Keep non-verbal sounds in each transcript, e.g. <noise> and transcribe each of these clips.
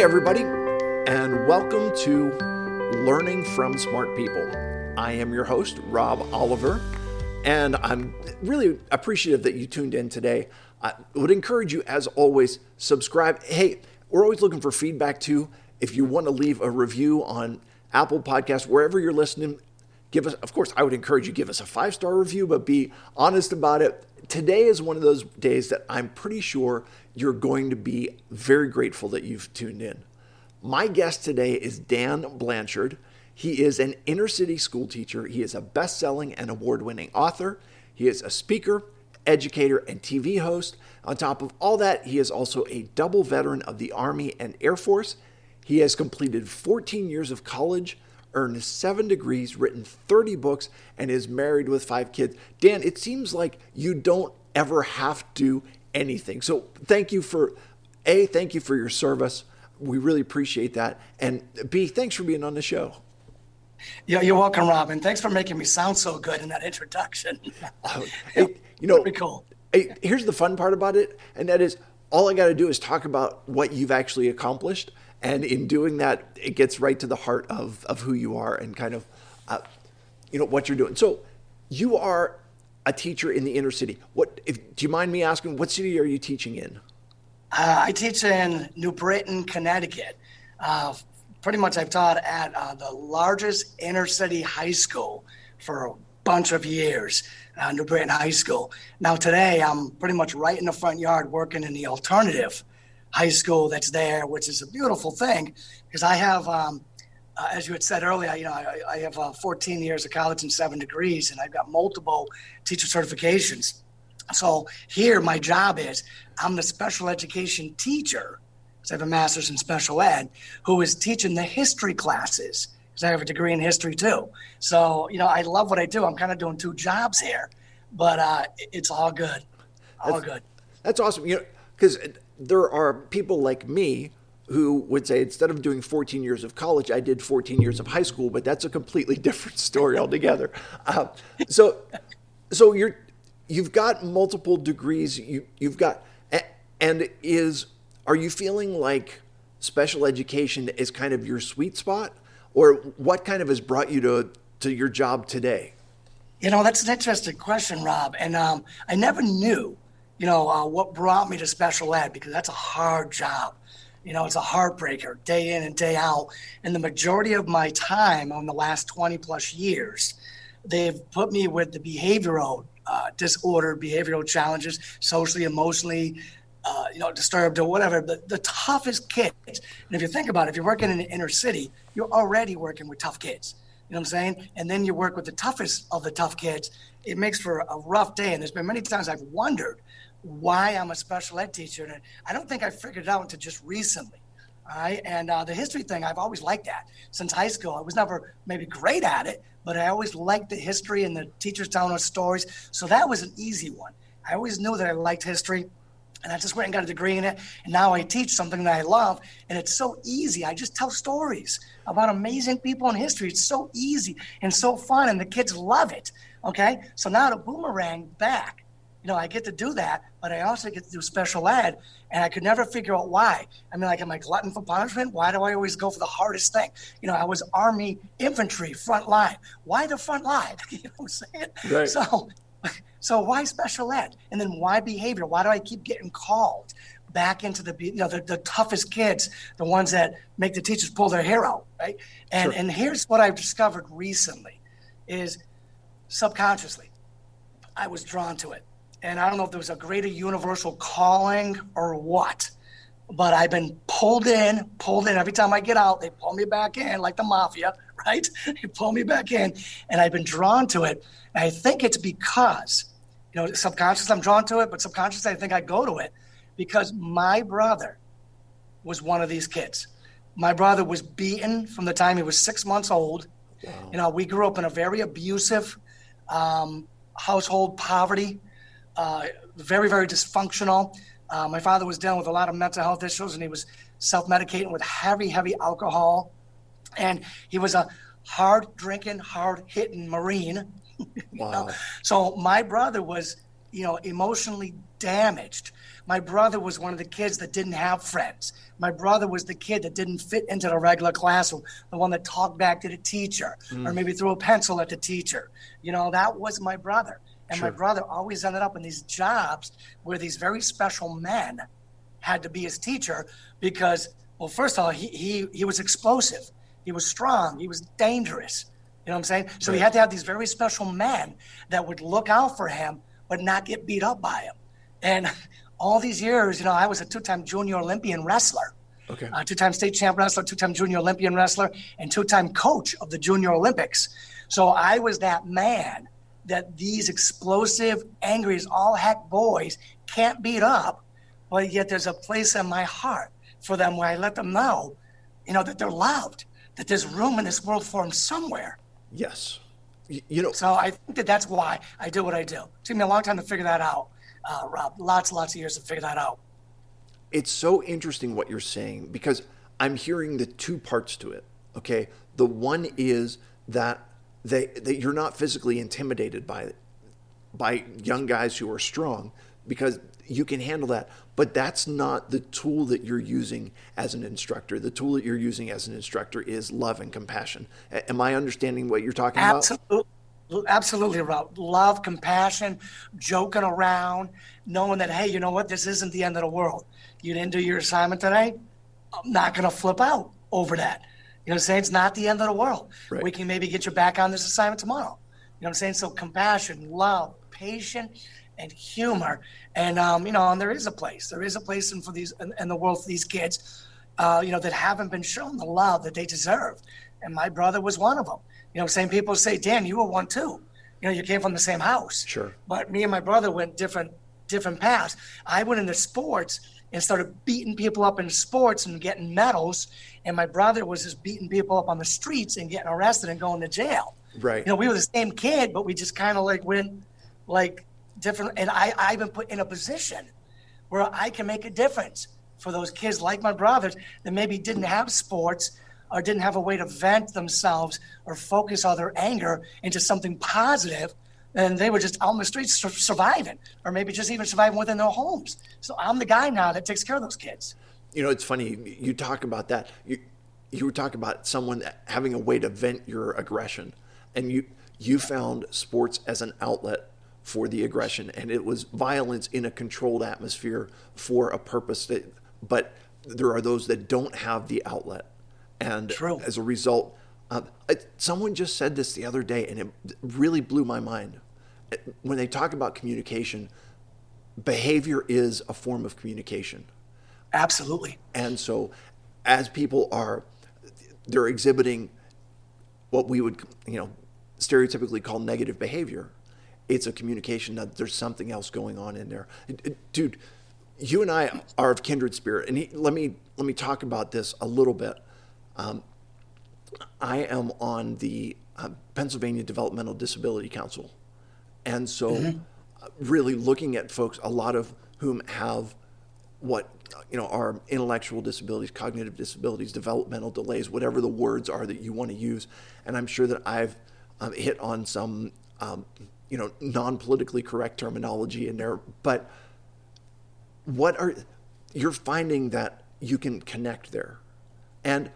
Hey, everybody, and welcome to Learning from Smart People. I am your host, Rob Oliver, and I'm really appreciative that you tuned in today. I would encourage you, as always, subscribe. Hey, we're always looking for feedback too. If you want to leave a review on Apple Podcasts, wherever you're listening, give us, of course, I would encourage you give us a five star review, but be honest about it. Today is one of those days that I'm pretty sure you're going to be very grateful that you've tuned in. My guest today is Dan Blanchard. He is an inner city school teacher. He is a best selling and award winning author. He is a speaker, educator, and TV host. On top of all that, he is also a double veteran of the Army and Air Force. He has completed 14 years of college, earned seven degrees, written 30 books, and is married with five kids. Dan, it seems like you don't ever have to anything. So thank you for A, thank you for your service. We really appreciate that. And B, thanks for being on the show. Yeah, you're welcome, Robin. Thanks for making me sound so good in that introduction. <laughs> Oh, hey, you know, <laughs> Pretty cool. Hey, here's the fun part about it, and that is all I got to do is talk about what you've actually accomplished. And in doing that, it gets right to the heart of, of who you are and kind of, uh, you know, what you're doing. So you are a teacher in the inner city. What, if, do you mind me asking, what city are you teaching in? Uh, I teach in New Britain, Connecticut. Uh, pretty much, I've taught at uh, the largest inner city high school for a bunch of years, uh, New Britain High School. Now, today, I'm pretty much right in the front yard working in the alternative high school that's there, which is a beautiful thing because I have, um, uh, as you had said earlier, you know, I, I have uh, 14 years of college and seven degrees, and I've got multiple teacher certifications. So here, my job is I'm the special education teacher, because I have a master's in special ed, who is teaching the history classes, because I have a degree in history too. So, you know, I love what I do. I'm kind of doing two jobs here, but uh, it's all good. All That's- good. That's awesome. You know, because there are people like me who would say instead of doing 14 years of college, I did 14 years of high school, but that's a completely <laughs> different story altogether. Uh, so, so you're you've got multiple degrees. You you've got and is are you feeling like special education is kind of your sweet spot, or what kind of has brought you to to your job today? You know, that's an interesting question, Rob. And um, I never knew, you know, uh, what brought me to special ed because that's a hard job. You know, it's a heartbreaker day in and day out. And the majority of my time on the last 20 plus years, they've put me with the behavioral uh, disorder, behavioral challenges, socially, emotionally, uh, you know, disturbed or whatever. The, the toughest kids. And if you think about it, if you're working in the inner city, you're already working with tough kids. You know what I'm saying? And then you work with the toughest of the tough kids. It makes for a rough day. And there's been many times I've wondered why I'm a special ed teacher. And I don't think I figured it out until just recently. All right. And uh, the history thing, I've always liked that since high school. I was never maybe great at it, but I always liked the history and the teachers telling us stories. So that was an easy one. I always knew that I liked history. And I just went and got a degree in it. And now I teach something that I love. And it's so easy. I just tell stories about amazing people in history. It's so easy and so fun. And the kids love it. Okay. So now to boomerang back, you know, I get to do that, but I also get to do special ed. And I could never figure out why. I mean, like, am I glutton for punishment? Why do I always go for the hardest thing? You know, I was Army infantry, front line. Why the front line? <laughs> you know what I'm saying? Right. So, <laughs> so why special ed? And then why behavior? Why do I keep getting called back into the you know the, the toughest kids, the ones that make the teachers pull their hair out, right? And Sure. and here's what I've discovered recently is subconsciously I was drawn to it. And I don't know if there was a greater universal calling or what, but I've been pulled in, pulled in. Every time I get out, they pull me back in like the mafia, <laughs> right? They pull me back in, and I've been drawn to it. And I think it's because, you know, subconscious I'm drawn to it, but subconsciously I think I go to it because my brother was one of these kids. My brother was beaten from the time he was six months old. You know, we grew up in a very abusive um, household, poverty, uh, very, very dysfunctional. Uh, my father was dealing with a lot of mental health issues and he was self medicating with heavy, heavy alcohol. And he was a hard drinking, hard hitting Marine. <laughs> you know? Wow. So my brother was, you know, emotionally damaged. My brother was one of the kids that didn't have friends. My brother was the kid that didn't fit into the regular classroom, the one that talked back to the teacher mm. or maybe threw a pencil at the teacher. You know, that was my brother. And sure. my brother always ended up in these jobs where these very special men had to be his teacher because, well, first of all, he, he, he was explosive, he was strong, he was dangerous. You know what I'm saying? So right. he had to have these very special men that would look out for him, but not get beat up by him. And <laughs> all these years, you know, I was a two-time junior Olympian wrestler. Okay. Uh, two-time state champ wrestler, two-time junior Olympian wrestler, and two-time coach of the Junior Olympics. So I was that man that these explosive, angry as all heck boys can't beat up, but yet there's a place in my heart for them where I let them know, you know, that they're loved, that there's room in this world for them somewhere. Yes. You know, so I think that that's why I do what I do. It took me a long time to figure that out, uh, Rob. Lots, lots of years to figure that out. It's so interesting what you're saying because I'm hearing the two parts to it. Okay, the one is that they, that you're not physically intimidated by by young guys who are strong because you can handle that. But that's not the tool that you're using as an instructor. The tool that you're using as an instructor is love and compassion. Am I understanding what you're talking Absolutely. about? Absolutely, Rob. Love, compassion, joking around, knowing that, hey, you know what? This isn't the end of the world. You didn't do your assignment today. I'm not going to flip out over that. You know what I'm saying? It's not the end of the world. Right. We can maybe get you back on this assignment tomorrow. You know what I'm saying? So compassion, love, patience, and humor. And um, you know, and there is a place. There is a place in for these in, in the world for these kids, uh, you know, that haven't been shown the love that they deserve. And my brother was one of them. You know, same people say, Dan, you were one too. You know, you came from the same house. Sure. But me and my brother went different different paths. I went into sports and started beating people up in sports and getting medals. And my brother was just beating people up on the streets and getting arrested and going to jail. Right. You know, we were the same kid, but we just kind of like went like different. And I, I've been put in a position where I can make a difference for those kids like my brothers that maybe didn't have sports or didn't have a way to vent themselves or focus all their anger into something positive and they were just out in the streets surviving, or maybe just even surviving within their homes. So I'm the guy now that takes care of those kids. You know, it's funny you talk about that. You you were talking about someone having a way to vent your aggression, and you you found sports as an outlet for the aggression, and it was violence in a controlled atmosphere for a purpose. That, but there are those that don't have the outlet, and True. as a result, uh, someone just said this the other day, and it really blew my mind. When they talk about communication, behavior is a form of communication. Absolutely. And so, as people are, they're exhibiting what we would, you know, stereotypically call negative behavior. It's a communication that there's something else going on in there, dude. You and I are of kindred spirit, and he, let me let me talk about this a little bit. Um, I am on the uh, Pennsylvania Developmental Disability Council. And so, mm-hmm. uh, really looking at folks, a lot of whom have what you know are intellectual disabilities, cognitive disabilities, developmental delays, whatever the words are that you want to use. And I'm sure that I've um, hit on some um, you know non-politically correct terminology in there. But what are you're finding that you can connect there, and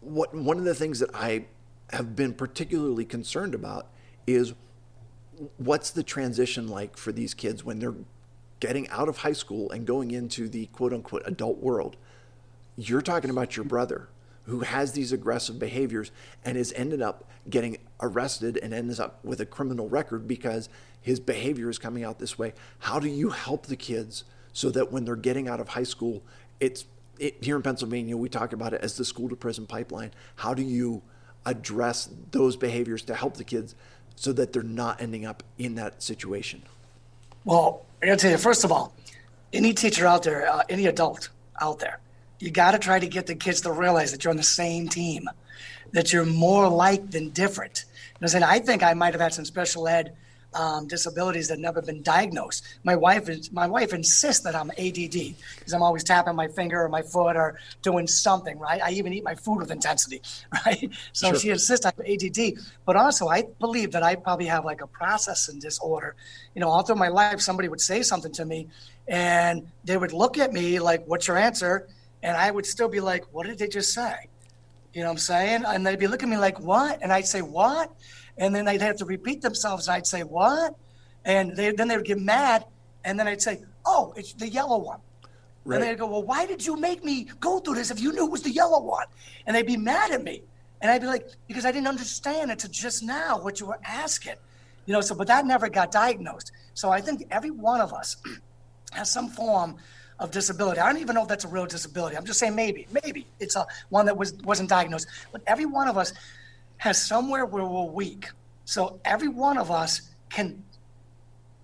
what one of the things that I have been particularly concerned about is what's the transition like for these kids when they're getting out of high school and going into the quote unquote adult world. You're talking about your brother who has these aggressive behaviors and has ended up getting arrested and ends up with a criminal record because his behavior is coming out this way. How do you help the kids so that when they're getting out of high school, it's it, here in Pennsylvania, we talk about it as the school to prison pipeline. How do you address those behaviors to help the kids so that they're not ending up in that situation? Well, I got to tell you, first of all, any teacher out there, uh, any adult out there, you got to try to get the kids to realize that you're on the same team, that you're more like than different. Know, saying I think I might have had some special ed um, disabilities that have never been diagnosed. My wife is my wife insists that I'm ADD because I'm always tapping my finger or my foot or doing something. Right? I even eat my food with intensity. <laughs> Right? So sure. she insists I have ADD. But also, I believe that I probably have like a processing disorder. You know, all through my life, somebody would say something to me, and they would look at me like, "What's your answer?" And I would still be like, "What did they just say?" You know what I'm saying? And they'd be looking at me like, "What?" And I'd say, "What?" And then they'd have to repeat themselves. I'd say, "What?" And they, then they would get mad, and then I'd say, "Oh, it's the yellow one." Right. And they'd go, "Well, why did you make me go through this if you knew it was the yellow one?" And they'd be mad at me, and I'd be like, "Because I didn't understand until just now what you were asking." You know, so but that never got diagnosed. So I think every one of us <clears throat> has some form of disability. I don't even know if that's a real disability. I'm just saying maybe, maybe it's a one that was wasn't diagnosed. But every one of us has somewhere where we're weak. So every one of us can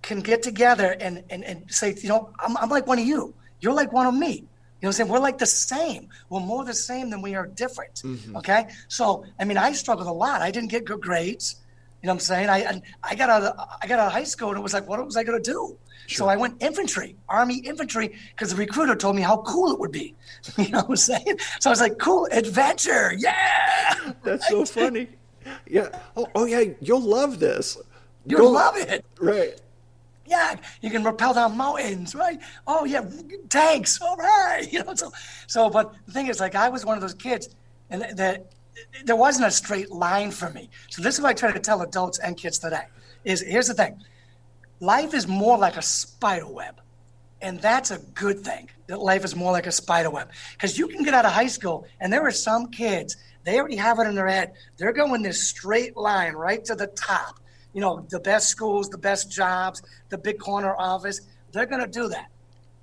can get together and and, and say, you know, I'm, I'm like one of you. You're like one of me. You know what I'm saying? We're like the same. We're more the same than we are different. Mm-hmm. Okay. So, I mean, I struggled a lot. I didn't get good grades. You know what I'm saying? I and I got out of I got out of high school and it was like, what was I going to do? Sure. So I went infantry, Army infantry, because the recruiter told me how cool it would be. <laughs> You know what I'm saying? So I was like, cool, adventure, yeah. That's so <laughs> funny. Yeah. Oh, oh yeah, you'll love this. You'll Go, love it. Right. Yeah, you can rappel down mountains, right? Oh yeah, tanks, all right. <laughs> You know, so so but the thing is, like I was one of those kids and that there wasn't a straight line for me. So this is what I try to tell adults and kids today. Is here's the thing life is more like a spider web. And that's a good thing that life is more like a spider web. Because you can get out of high school, and there are some kids, they already have it in their head. They're going this straight line right to the top. You know, the best schools, the best jobs, the big corner office. They're going to do that.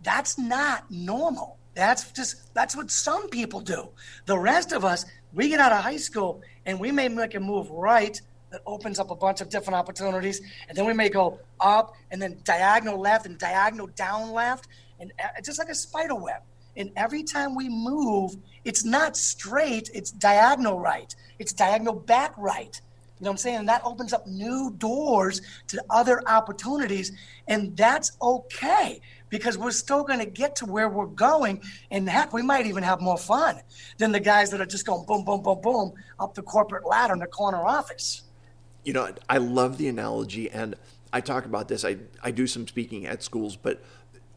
That's not normal. That's just, that's what some people do. The rest of us, we get out of high school and we may make a move right that opens up a bunch of different opportunities. And then we may go up and then diagonal left and diagonal down left. And it's just like a spider web. And every time we move, it's not straight, it's diagonal right. It's diagonal back right. You know what I'm saying? And that opens up new doors to other opportunities. And that's okay because we're still going to get to where we're going. And heck, we might even have more fun than the guys that are just going boom, boom, boom, boom up the corporate ladder in the corner office you know, I love the analogy, and I talk about this. I, I do some speaking at schools, but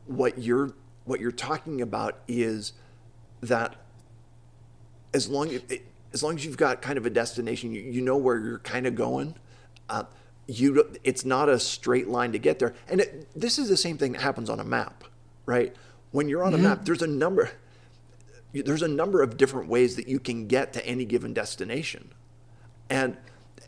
what you're what you're talking about is that as long as as long as you've got kind of a destination, you, you know where you're kind of going. Uh, you it's not a straight line to get there, and it, this is the same thing that happens on a map, right? When you're on mm-hmm. a map, there's a number there's a number of different ways that you can get to any given destination, and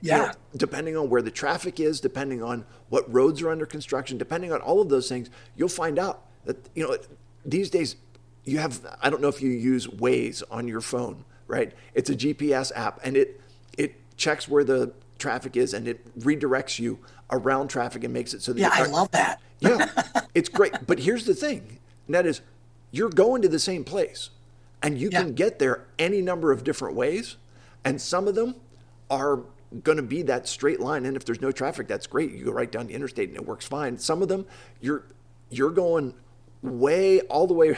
yeah. You know, depending on where the traffic is, depending on what roads are under construction, depending on all of those things, you'll find out that, you know, these days you have, I don't know if you use Waze on your phone, right? It's a GPS app and it, it checks where the traffic is and it redirects you around traffic and makes it so that yeah, I love that. <laughs> yeah, it's great. But here's the thing, and that is, you're going to the same place, and you yeah. can get there any number of different ways, and some of them are going to be that straight line. And if there's no traffic, that's great. You go right down the interstate and it works fine. Some of them, you're you're going way all the way.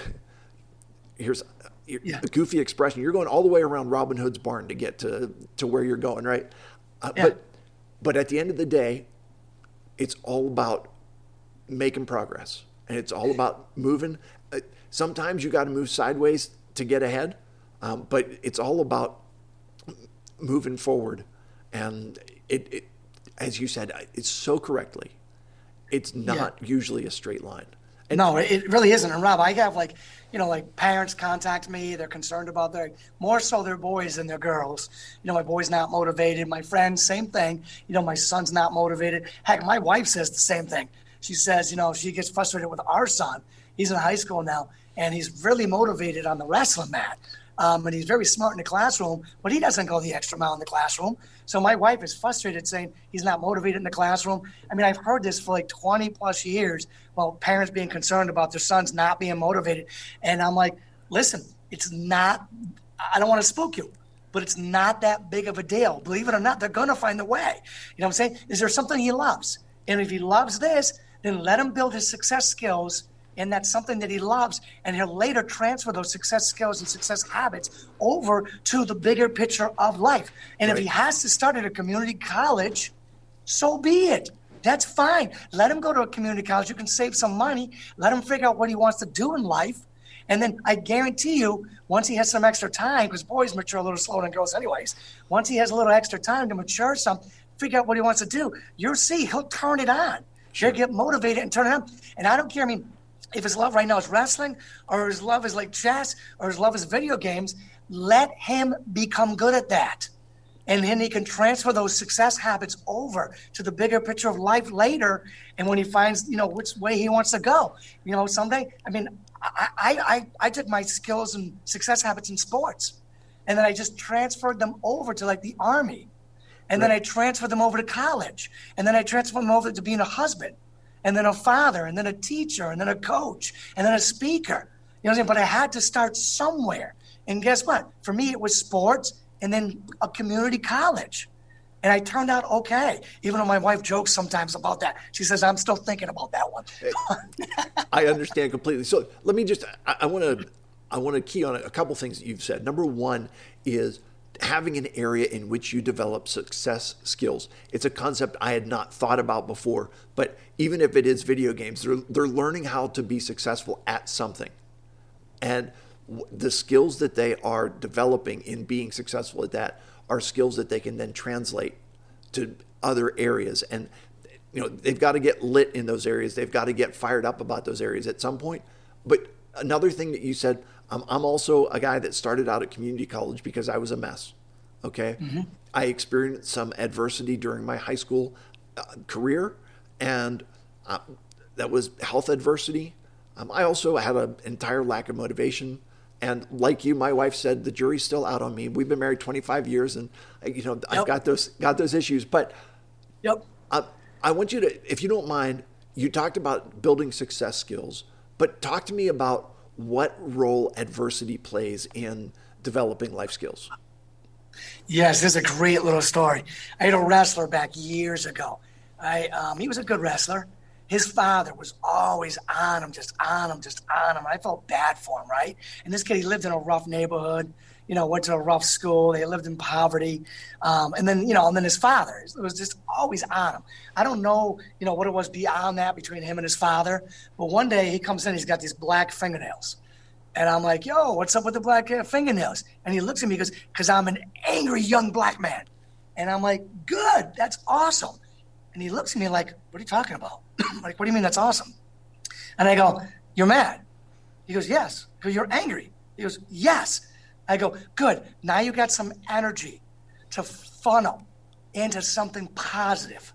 Here's yeah. a goofy expression. You're going all the way around Robin Hood's barn to get to to where you're going, right? Uh, yeah. But but at the end of the day, it's all about making progress, and it's all about moving. Uh, sometimes you got to move sideways to get ahead, um, but it's all about moving forward and it, it, as you said, it's so correctly, it's not yeah. usually a straight line. No, it really isn't. And Rob, I have like, you know, like parents contact me. They're concerned about their more so their boys than their girls. You know, my boy's not motivated. My friends, same thing. You know, my son's not motivated. Heck, my wife says the same thing. She says, you know, she gets frustrated with our son. He's in high school now, and he's really motivated on the wrestling mat. Um, and he's very smart in the classroom, but he doesn't go the extra mile in the classroom. So my wife is frustrated saying he's not motivated in the classroom. I mean, I've heard this for like 20 plus years Well, parents being concerned about their sons not being motivated. And I'm like, listen, it's not, I don't want to spook you, but it's not that big of a deal. Believe it or not, they're to find a way. You know what I'm saying? Is there something he loves? And if he loves this, then let him build his success skills and that's something that he loves and he'll later transfer those success skills and success habits over to the bigger picture of life and right. if he has to start at a community college so be it that's fine let him go to a community college you can save some money let him figure out what he wants to do in life and then I guarantee you, once he has some extra time, because boys mature a little slower than girls, anyways. Once he has a little extra time to mature some, figure out what he wants to do, you'll see he'll turn it on. Sure. He'll get motivated and turn it on. And I don't care. I mean, if his love right now is wrestling or his love is like chess or his love is video games, let him become good at that. And then he can transfer those success habits over to the bigger picture of life later. And when he finds, you know, which way he wants to go, you know, someday, I mean, I, I, I took my skills and success habits in sports and then I just transferred them over to like the army. And right. then I transferred them over to college. And then I transferred them over to being a husband and then a father, and then a teacher, and then a coach, and then a speaker. You know what I'm saying? But I had to start somewhere. And guess what? For me, it was sports and then a community college. And I turned out okay, even though my wife jokes sometimes about that. She says, I'm still thinking about that one. I understand completely. So let me just, I want to, I want to key on a couple things that you've said. Number one is having an area in which you develop success skills. It's a concept I had not thought about before, but even if it is video games, they're, they're learning how to be successful at something. And the skills that they are developing in being successful at that are skills that they can then translate to other areas. And you know, they've got to get lit in those areas. They've got to get fired up about those areas at some point. But another thing that you said, um, I'm also a guy that started out at community college because I was a mess. Okay. Mm-hmm. I experienced some adversity during my high school uh, career, and uh, that was health adversity. Um, I also had an entire lack of motivation. And like you, my wife said, the jury's still out on me. We've been married 25 years, and uh, you know yep. I've got those got those issues. But yep, I, I want you to, if you don't mind, you talked about building success skills, but talk to me about what role adversity plays in developing life skills. Yes, this is a great little story. I had a wrestler back years ago. I um, he was a good wrestler. His father was always on him, just on him, just on him. I felt bad for him, right? And this kid, he lived in a rough neighborhood. You know, went to a rough school. They lived in poverty, um, and then you know, and then his father it was just always on him. I don't know, you know, what it was beyond that between him and his father. But one day he comes in, he's got these black fingernails and I'm like, yo, what's up with the black fingernails? And he looks at me and goes, because I'm an angry young black man. And I'm like, good, that's awesome. And he looks at me like, what are you talking about? <clears throat> like, what do you mean that's awesome? And I go, you're mad. He goes, yes. Because you're angry. He goes, yes. I go, good. Now you got some energy to funnel into something positive.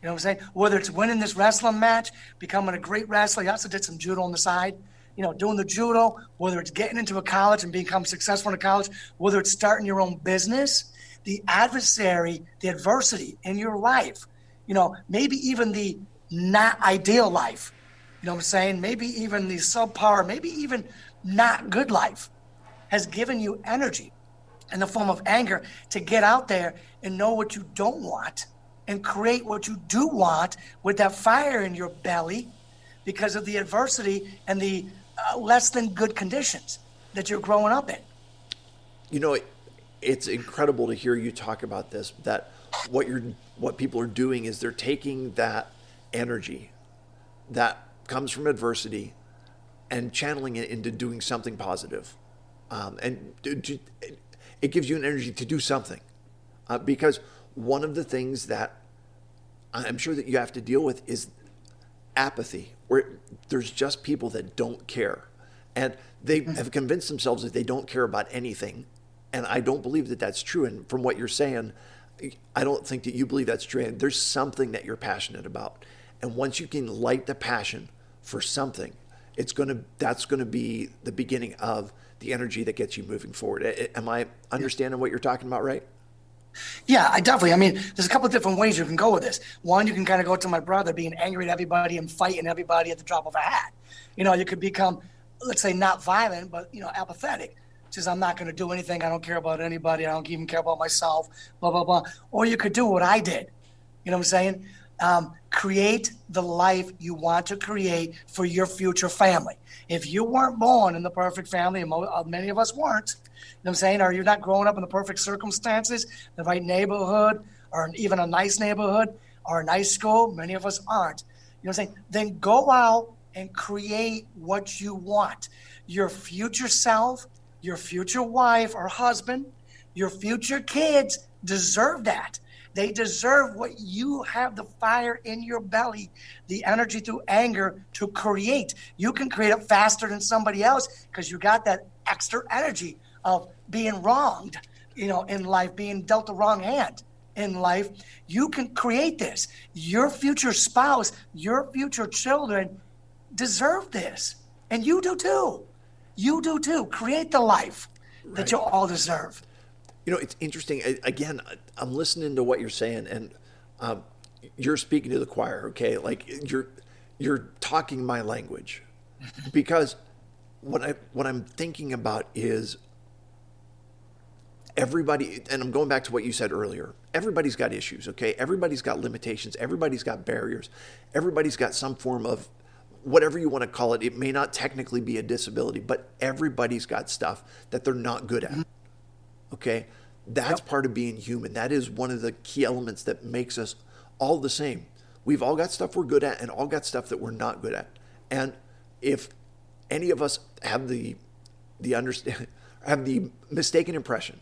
You know what I'm saying? Whether it's winning this wrestling match, becoming a great wrestler, he also did some judo on the side you know, doing the judo, whether it's getting into a college and become successful in a college, whether it's starting your own business, the adversary, the adversity in your life, you know, maybe even the not ideal life, you know what I'm saying? Maybe even the subpar, maybe even not good life has given you energy in the form of anger to get out there and know what you don't want and create what you do want with that fire in your belly because of the adversity and the uh, less than good conditions that you're growing up in. You know, it, it's incredible to hear you talk about this. That what you're, what people are doing is they're taking that energy that comes from adversity and channeling it into doing something positive. Um, and it gives you an energy to do something. Uh, because one of the things that I'm sure that you have to deal with is apathy, where there's just people that don't care. And they mm-hmm. have convinced themselves that they don't care about anything. And I don't believe that that's true. And from what you're saying, I don't think that you believe that's true. And there's something that you're passionate about. And once you can light the passion for something, it's going to that's going to be the beginning of the energy that gets you moving forward. Am I understanding what you're talking about right? Yeah, I definitely. I mean, there's a couple of different ways you can go with this. One, you can kind of go to my brother being angry at everybody and fighting everybody at the drop of a hat. You know, you could become, let's say, not violent, but you know, apathetic. Says I'm not going to do anything. I don't care about anybody. I don't even care about myself. Blah blah blah. Or you could do what I did. You know what I'm saying? Um, create the life you want to create for your future family. If you weren't born in the perfect family, and uh, many of us weren't, you know I'm saying, or you're not growing up in the perfect circumstances, the right neighborhood, or even a nice neighborhood, or a nice school, many of us aren't. You know what I'm saying? Then go out and create what you want. Your future self, your future wife or husband, your future kids deserve that. They deserve what you have the fire in your belly, the energy through anger to create. You can create it faster than somebody else because you got that extra energy of being wronged, you know, in life, being dealt the wrong hand in life. You can create this. Your future spouse, your future children deserve this. And you do too. You do too. Create the life right. that you all deserve. You know, it's interesting. Again, I'm listening to what you're saying, and um, you're speaking to the choir. Okay, like you're you're talking my language, <laughs> because what I what I'm thinking about is everybody, and I'm going back to what you said earlier. Everybody's got issues. Okay, everybody's got limitations. Everybody's got barriers. Everybody's got some form of whatever you want to call it. It may not technically be a disability, but everybody's got stuff that they're not good at. Okay. That's yep. part of being human. That is one of the key elements that makes us all the same. We've all got stuff we're good at and all got stuff that we're not good at. And if any of us have the the understand <laughs> have the mistaken impression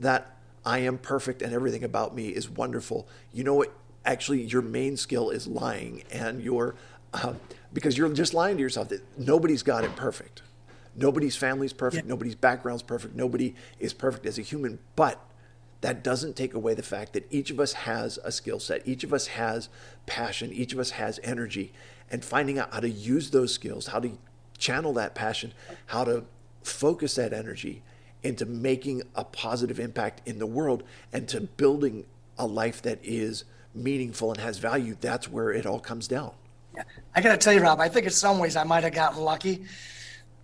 that I am perfect and everything about me is wonderful, you know what? Actually, your main skill is lying, and your uh, because you're just lying to yourself that nobody's got it perfect. Nobody's family is perfect. Yeah. Nobody's background is perfect. Nobody is perfect as a human. But that doesn't take away the fact that each of us has a skill set. Each of us has passion. Each of us has energy. And finding out how to use those skills, how to channel that passion, how to focus that energy into making a positive impact in the world and to building a life that is meaningful and has value, that's where it all comes down. Yeah. I got to tell you, Rob, I think in some ways I might have gotten lucky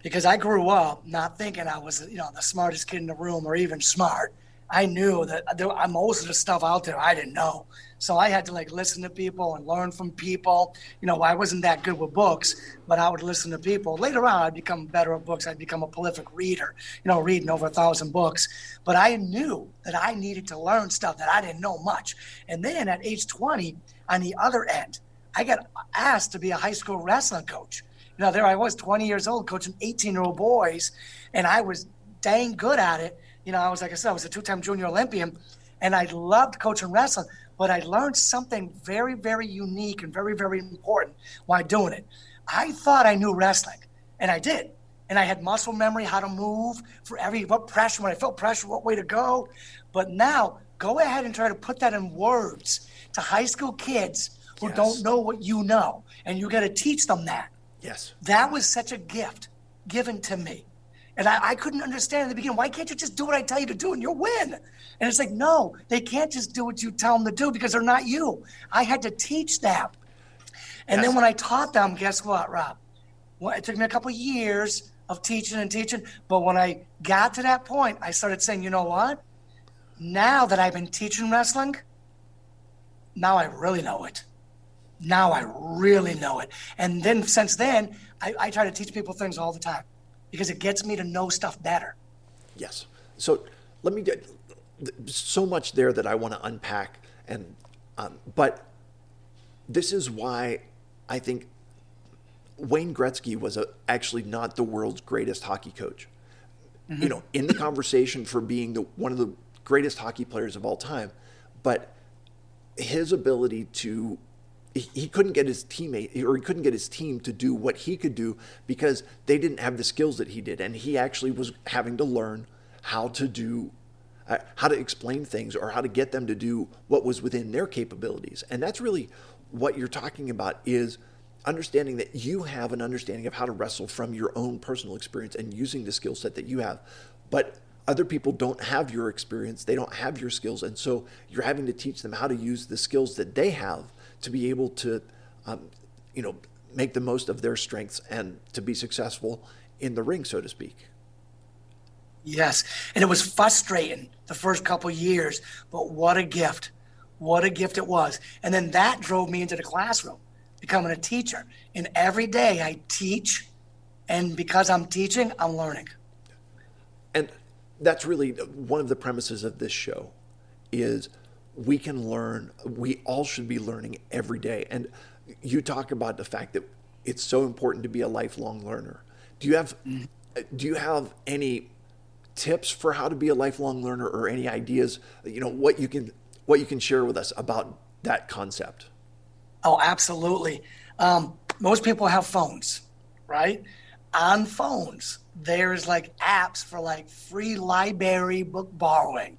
because I grew up not thinking I was, you know, the smartest kid in the room or even smart. I knew that there, uh, most of the stuff out there I didn't know. So I had to like listen to people and learn from people. You know, I wasn't that good with books, but I would listen to people. Later on, I'd become better at books. I'd become a prolific reader, you know, reading over a thousand books. But I knew that I needed to learn stuff that I didn't know much. And then at age 20, on the other end, I got asked to be a high school wrestling coach. You know, there I was, 20 years old, coaching 18 year old boys, and I was dang good at it. You know, I was, like I said, I was a two time junior Olympian, and I loved coaching wrestling, but I learned something very, very unique and very, very important while doing it. I thought I knew wrestling, and I did. And I had muscle memory, how to move for every what pressure, when I felt pressure, what way to go. But now, go ahead and try to put that in words to high school kids who yes. don't know what you know. And you got to teach them that. Yes. That was such a gift given to me. And I, I, couldn't understand in the beginning, why can't you just do what I tell you to do and you'll win? And it's like, no, they can't just do what you tell them to do because they're not you. I had to teach them. And yes. then when I taught them, guess what, Rob? Well, it took me a couple of years of teaching and teaching. But when I got to that point, I started saying, you know what? Now that I've been teaching wrestling, now I really know it now I really know it. And then since then, I, I, try to teach people things all the time because it gets me to know stuff better. Yes. So let me get so much there that I want to unpack. And, um, but this is why I think Wayne Gretzky was a, actually not the world's greatest hockey coach. Mm-hmm. You know, in the conversation for being the, one of the greatest hockey players of all time, but his ability to he couldn't get his teammate or he couldn't get his team to do what he could do because they didn't have the skills that he did. And he actually was having to learn how to do uh, how to explain things or how to get them to do what was within their capabilities. And that's really what you're talking about is understanding that you have an understanding of how to wrestle from your own personal experience and using the skill set that you have. But other people don't have your experience. They don't have your skills. And so you're having to teach them how to use the skills that they have to be able to, um, you know, make the most of their strengths and to be successful in the ring, so to speak. Yes, and it was frustrating the first couple years, but what a gift! What a gift it was. And then that drove me into the classroom, becoming a teacher. And every day I teach, and because I'm teaching, I'm learning. And that's really one of the premises of this show is we can learn we all should be learning every day. And you talk about the fact that it's so important to be a lifelong learner. Do you have do you have any tips for how to be a lifelong learner or any ideas you know what you can what you can share with us about that concept? Oh absolutely. Um, most people have phones right? On phones there's like apps for like free library book borrowing.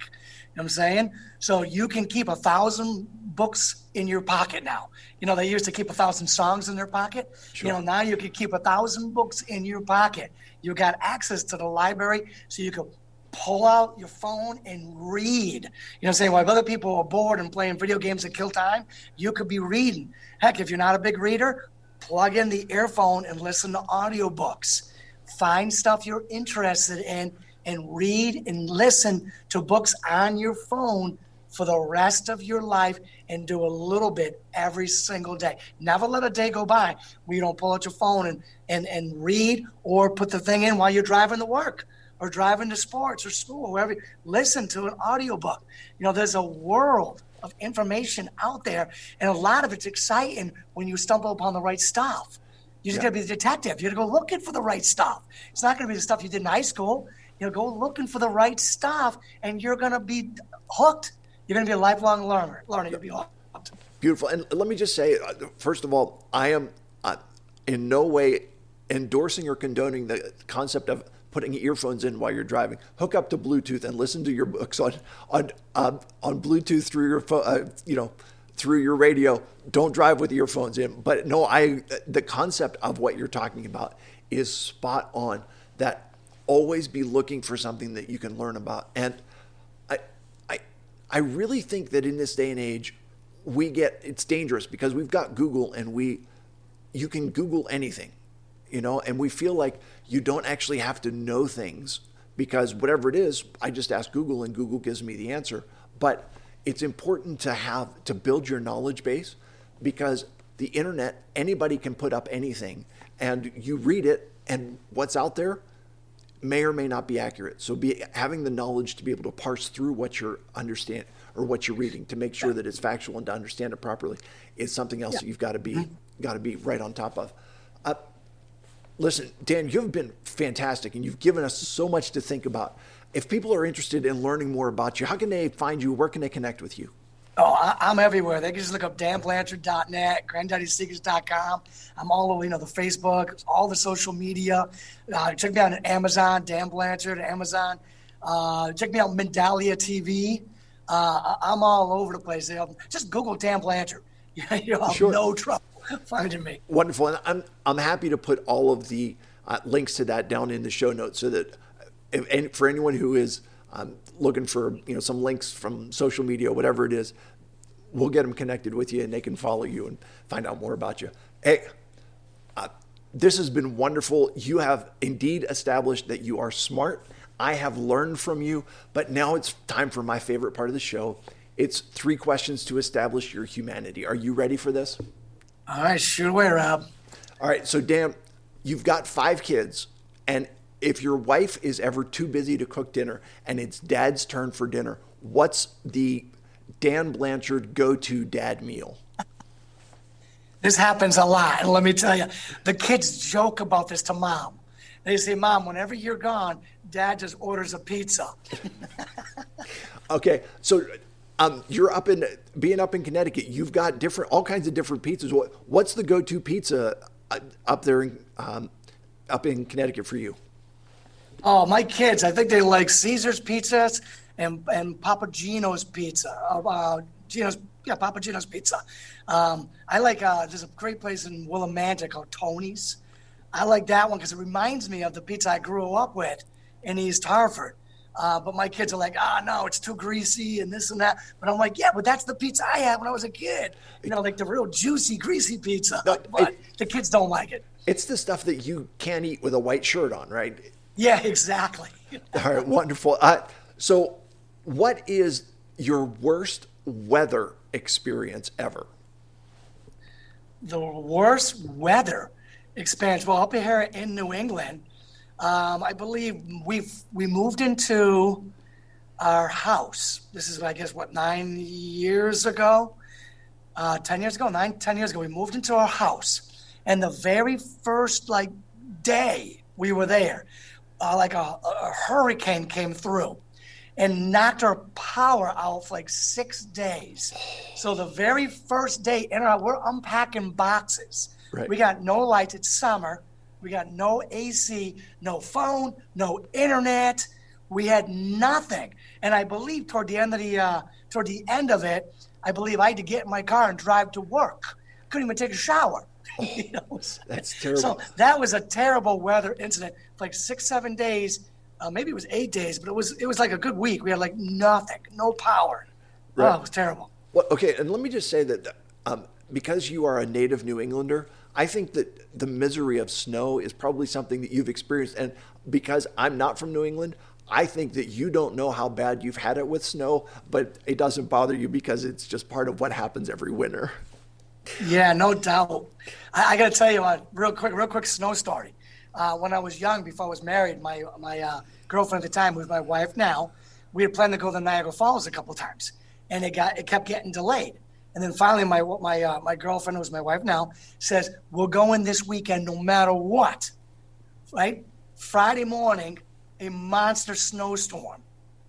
You know what I'm saying? So you can keep a thousand books in your pocket now. You know, they used to keep a thousand songs in their pocket. Sure. You know, now you can keep a thousand books in your pocket. You got access to the library, so you can pull out your phone and read. You know, saying while other people are bored and playing video games and kill time, you could be reading. Heck, if you're not a big reader, plug in the earphone and listen to audiobooks find stuff you're interested in and read and listen to books on your phone for the rest of your life and do a little bit every single day. Never let a day go by where you don't pull out your phone and, and, and read or put the thing in while you're driving to work or driving to sports or school or wherever. Listen to an audiobook. You know, there's a world of information out there, and a lot of it's exciting when you stumble upon the right stuff. You're just yeah. got to be the detective. You're going to go looking for the right stuff. It's not going to be the stuff you did in high school. You know, go looking for the right stuff, and you're going to be hooked. You're going to be a lifelong learner. Learner, you'll be hooked. Beautiful. And let me just say, uh, first of all, I am uh, in no way endorsing or condoning the concept of putting earphones in while you're driving. Hook up to Bluetooth and listen to your books on on uh, on Bluetooth through your phone. Uh, you know through your radio. Don't drive with earphones in. But no, I the concept of what you're talking about is spot on. That always be looking for something that you can learn about. And I I I really think that in this day and age we get it's dangerous because we've got Google and we you can Google anything, you know, and we feel like you don't actually have to know things because whatever it is, I just ask Google and Google gives me the answer. But it's important to have to build your knowledge base because the internet anybody can put up anything and you read it and what's out there may or may not be accurate so be having the knowledge to be able to parse through what you're understand or what you're reading to make sure that it's factual and to understand it properly is something else yeah. that you've got to be mm-hmm. got to be right on top of uh, listen dan you've been fantastic and you've given us so much to think about if people are interested in learning more about you, how can they find you? Where can they connect with you? Oh, I, am everywhere. They can just look up danblanchard.net, granddaddysecrets.com. I'm all over, you know, the Facebook, all the social media. Uh, check me out on Amazon, Dan Blanchard, Amazon. Uh, check me out Mindalia TV. Uh, I'm all over the place. Just Google Dan Blanchard. <laughs> You'll have sure. no trouble <laughs> finding me. Wonderful. And I'm, I'm happy to put all of the uh, links to that down in the show notes so that and for anyone who is um, looking for you know some links from social media, whatever it is, we'll get them connected with you, and they can follow you and find out more about you. Hey, uh, this has been wonderful. You have indeed established that you are smart. I have learned from you, but now it's time for my favorite part of the show. It's three questions to establish your humanity. Are you ready for this? All right, sure away, Rob. All right, so Dan, you've got five kids, and if your wife is ever too busy to cook dinner and it's dad's turn for dinner, what's the Dan Blanchard go to dad meal? This happens a lot. And let me tell you, the kids joke about this to mom. They say, Mom, whenever you're gone, dad just orders a pizza. <laughs> okay. So um, you're up in being up in Connecticut. You've got different, all kinds of different pizzas. What, what's the go-to pizza uh, up there, in, um, up in Connecticut for you? Oh, my kids, I think they like Caesar's pizzas and and Papa Gino's pizza. Uh, uh, Gino's, yeah, Papa Gino's pizza. Um, I like. Uh, there's a great place in Willimantic called Tony's. I like that one because it reminds me of the pizza I grew up with in East Hartford. Uh, but my kids are like, ah, oh, no, it's too greasy and this and that. But I'm like, yeah, but that's the pizza I had when I was a kid. You know, like the real juicy, greasy pizza. No, but it, the kids don't like it. It's the stuff that you can't eat with a white shirt on, right? Yeah, exactly. <laughs> All right, wonderful. Uh, so, what is your worst weather experience ever? The worst weather experience. Well, up here in New England, um, I believe we we moved into our house. This is, I guess, what nine years ago, uh, ten years ago, nine, ten years ago. We moved into our house, and the very first like day we were there, uh, like a, a hurricane came through and knocked our power out for like six days. So the very first day in our, we're unpacking boxes. Right. We got no lights. It's summer. We got no AC, no phone, no internet. We had nothing. And I believe toward the end of the uh, toward the end of it, I believe I had to get in my car and drive to work. Couldn't even take a shower. <laughs> You <laughs> know? That's <laughs> terrible. So that was a terrible weather incident. Like six, seven days, uh, maybe it was eight days, but it was it was like a good week. We had like nothing, no power. Right. Oh, it was terrible. Well, okay, and let me just say that um, because you are a native New Englander, I think that the misery of snow is probably something that you've experienced. And because I'm not from New England, I think that you don't know how bad you've had it with snow, but it doesn't bother you because it's just part of what happens every winter. Yeah, no doubt. I, I got to tell you a real quick, real quick snow story. Uh, when I was young, before I was married, my my uh, girlfriend at the time, who's my wife now, we had planned to go to Niagara Falls a couple times, and it got it kept getting delayed. And then finally, my my uh, my girlfriend, who's my wife now, says we're going this weekend no matter what. Right? Friday morning, a monster snowstorm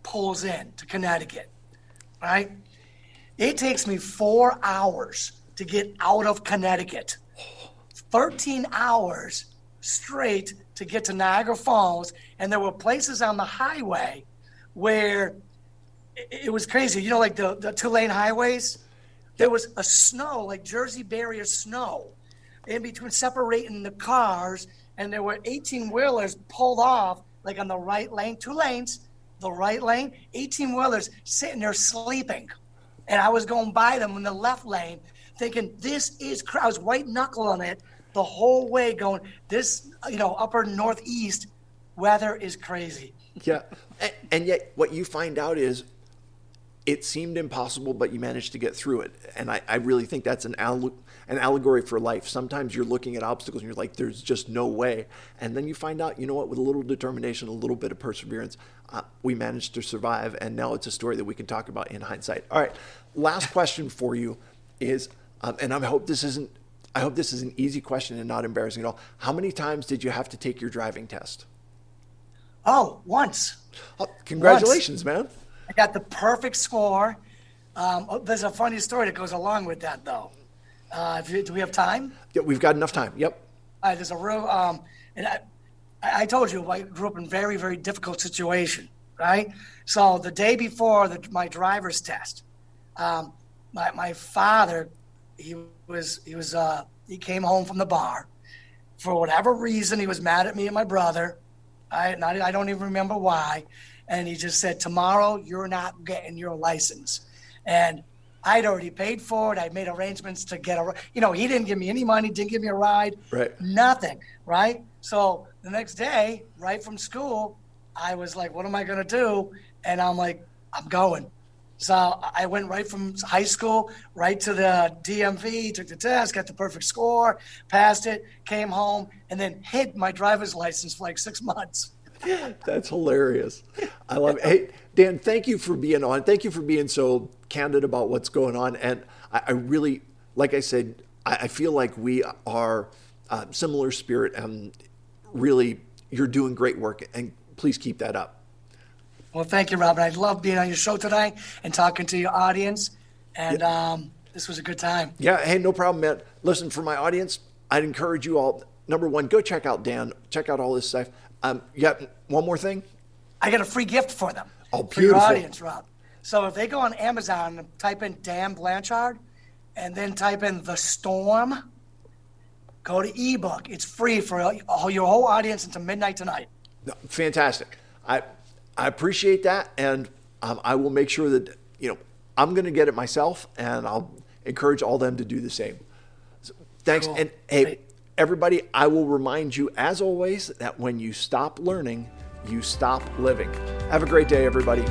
pulls in to Connecticut. Right? It takes me four hours to get out of Connecticut. 13 hours straight to get to Niagara Falls. And there were places on the highway where it, was crazy. You know, like the, the two lane highways? There was a snow, like Jersey barrier snow, in between separating the cars. And there were 18 wheelers pulled off, like on the right lane, two lanes, the right lane, 18 wheelers sitting there sleeping. And I was going by them in the left lane thinking, this is, cr-. I was white knuckling it the whole way going, this, you know, upper northeast weather is crazy. Yeah. And, and yet, what you find out is it seemed impossible, but you managed to get through it. And I, I really think that's an, alle- an allegory for life. Sometimes you're looking at obstacles and you're like, there's just no way. And then you find out, you know what, with a little determination, a little bit of perseverance, uh, we managed to survive. And now it's a story that we can talk about in hindsight. All right. Last question for you is, um, and I hope this isn't, I hope this is an easy question and not embarrassing at all. How many times did you have to take your driving test? Oh, once. Oh, congratulations, once. man. I got the perfect score. Um, oh, there's a funny story that goes along with that, though. Uh, you, do we have time? Yeah, we've got enough time. Yep. Uh, there's a real, um, and I, I told you I grew up in very, very difficult situation, right? So the day before the, my driver's test, um, my, my father, he was, he was, uh, he came home from the bar. For whatever reason, he was mad at me and my brother. I, not, I don't even remember why. And he just said, tomorrow you're not getting your license. And I'd already paid for it. I made arrangements to get a, you know, he didn't give me any money, didn't give me a ride, right? Nothing, right? So the next day, right from school, I was like, what am I going to do? And I'm like, I'm going. So I went right from high school right to the DMV, took the test, got the perfect score, passed it, came home, and then hid my driver's license for like six months. <laughs> That's hilarious. I love it. Hey, Dan, thank you for being on. Thank you for being so candid about what's going on. And I, I really, like I said, I, I feel like we are uh, similar spirit and really you're doing great work and please keep that up. Well, thank you, Robin. I love being on your show today and talking to your audience. And yeah. um, this was a good time. Yeah. Hey, no problem, man. Listen, for my audience, I'd encourage you all. Number one, go check out Dan. Check out all this stuff. Um, yeah. One more thing. I got a free gift for them. Oh, beautiful. For your audience, Rob. So if they go on Amazon and type in Dan Blanchard, and then type in the storm, go to ebook. It's free for all, your whole audience until midnight tonight. Fantastic. I I appreciate that, and um, I will make sure that you know I'm going to get it myself, and I'll encourage all them to do the same. So, thanks, cool. and hey, everybody, I will remind you as always that when you stop learning, you stop living. Have a great day, everybody.